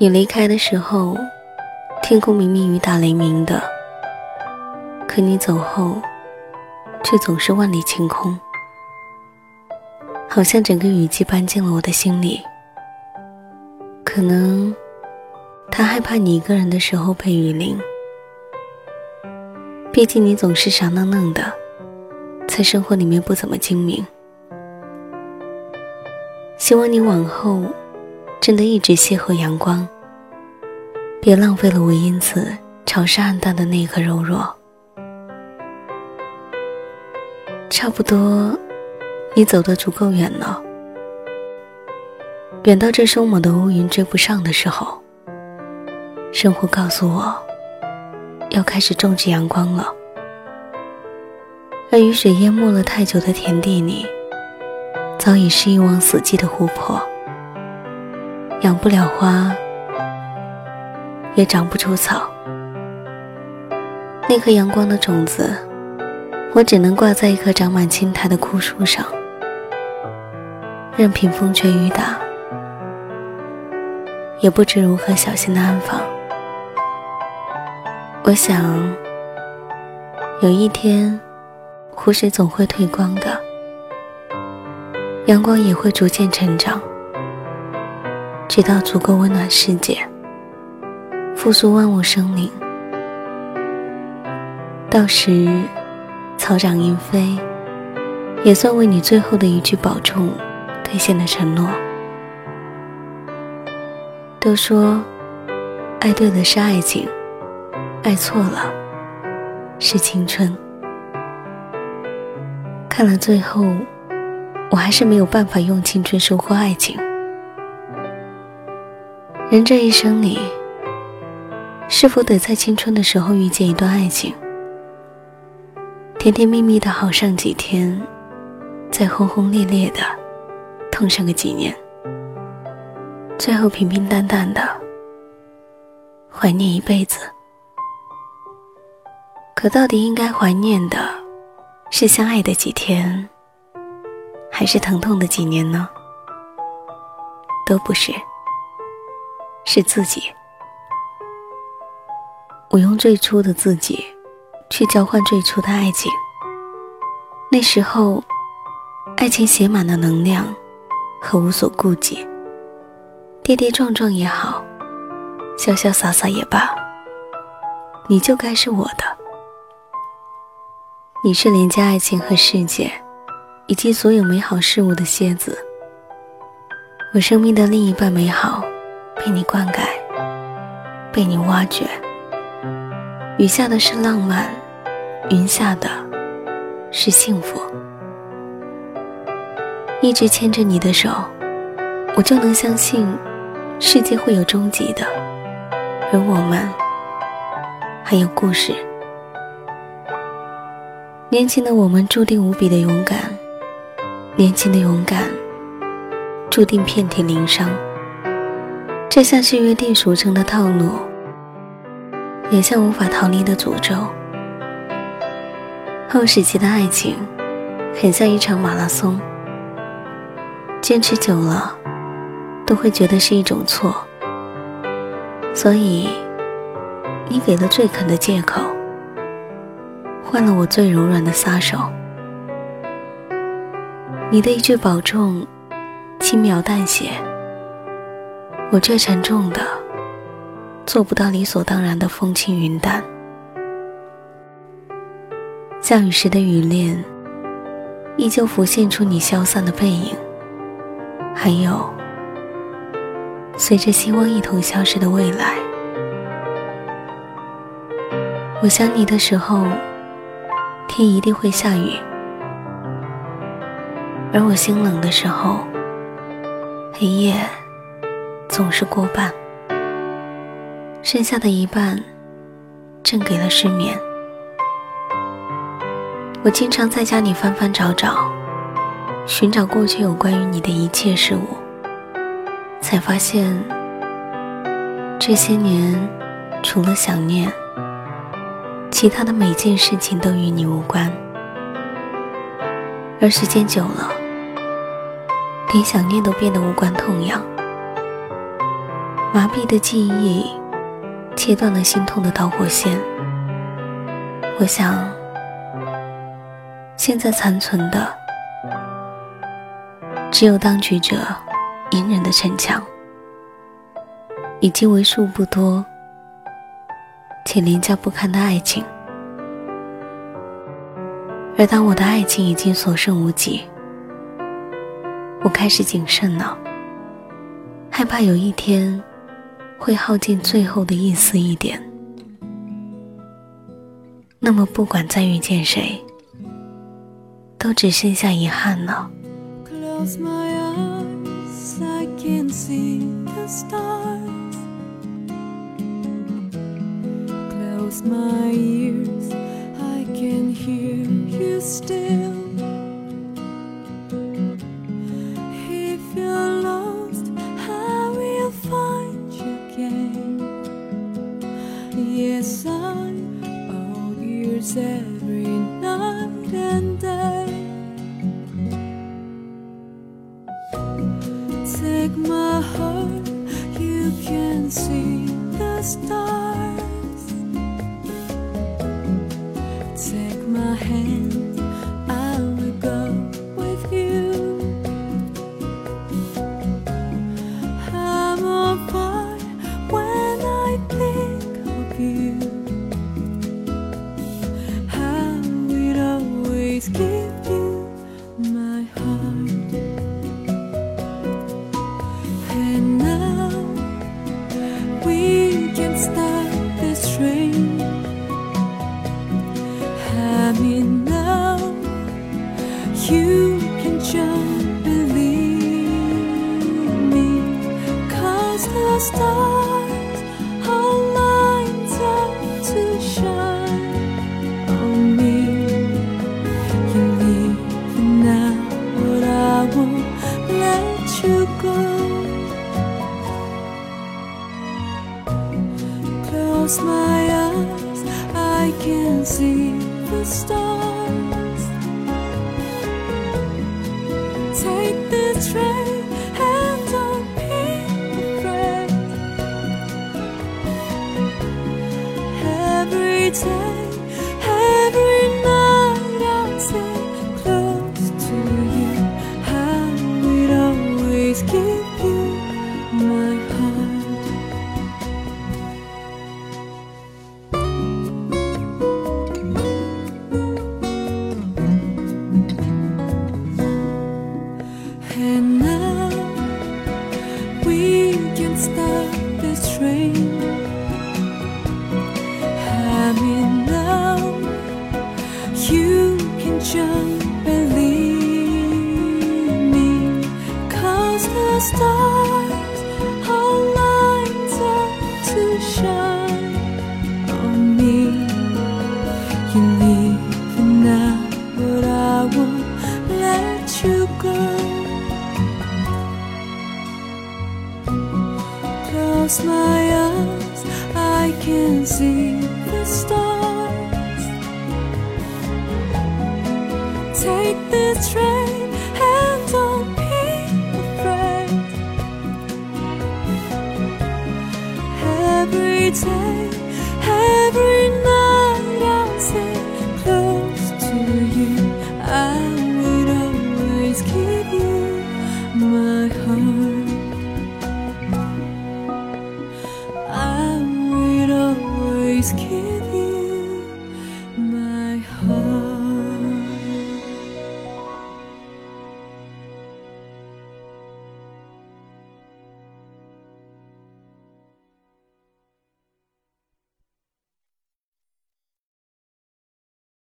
你离开的时候，天空明明雨打雷鸣的，可你走后，却总是万里晴空，好像整个雨季搬进了我的心里。可能他害怕你一个人的时候被雨淋，毕竟你总是傻愣愣的，在生活里面不怎么精明。希望你往后。真的一直邂逅阳光，别浪费了我因此潮湿暗淡的那一颗柔弱。差不多，你走得足够远了，远到这凶猛的乌云追不上的时候，生活告诉我，要开始种植阳光了。而雨水淹没了太久的田地里，早已是一汪死寂的湖泊。养不了花，也长不出草。那颗阳光的种子，我只能挂在一棵长满青苔的枯树上，任凭风吹雨打，也不知如何小心的安放。我想，有一天，湖水总会退光的，阳光也会逐渐成长。直到足够温暖世界，复苏万物生灵。到时，草长莺飞，也算为你最后的一句保重兑现了承诺。都说，爱对了是爱情，爱错了是青春。看了最后，我还是没有办法用青春收获爱情。人这一生里，是否得在青春的时候遇见一段爱情，甜甜蜜蜜的好上几天，再轰轰烈烈的痛上个几年，最后平平淡淡的怀念一辈子？可到底应该怀念的，是相爱的几天，还是疼痛的几年呢？都不是。是自己，我用最初的自己去交换最初的爱情。那时候，爱情写满了能量和无所顾忌，跌跌撞撞也好，潇潇洒洒也罢，你就该是我的。你是连接爱情和世界，以及所有美好事物的蝎子，我生命的另一半，美好。被你灌溉，被你挖掘。雨下的是浪漫，云下的是幸福。一直牵着你的手，我就能相信世界会有终极的，而我们还有故事。年轻的我们注定无比的勇敢，年轻的勇敢注定遍体鳞伤。这像是约定俗成的套路，也像无法逃离的诅咒。后时期的爱情，很像一场马拉松，坚持久了，都会觉得是一种错。所以，你给了最肯的借口，换了我最柔软的撒手。你的一句保重，轻描淡写。我却沉重的做不到理所当然的风轻云淡。下雨时的雨帘，依旧浮现出你消散的背影，还有随着希望一同消失的未来。我想你的时候，天一定会下雨；而我心冷的时候，黑夜。总是过半，剩下的一半，正给了失眠。我经常在家里翻翻找找，寻找过去有关于你的一切事物，才发现，这些年除了想念，其他的每件事情都与你无关。而时间久了，连想念都变得无关痛痒。麻痹的记忆切断了心痛的导火线。我想，现在残存的只有当局者隐忍的逞强，以及为数不多且廉价不堪的爱情。而当我的爱情已经所剩无几，我开始谨慎了，害怕有一天会耗尽最后的一丝一点。那么，不管再遇见谁，都只剩下遗憾了。every said me, the stars lined up to shine on me. You I won't let you go. Close my eyes, I can see the stars. Take this train stars are lined up to shine on me. You leave now, but I won't let you go. Close my eyes, I can see the stars. Take this train Trên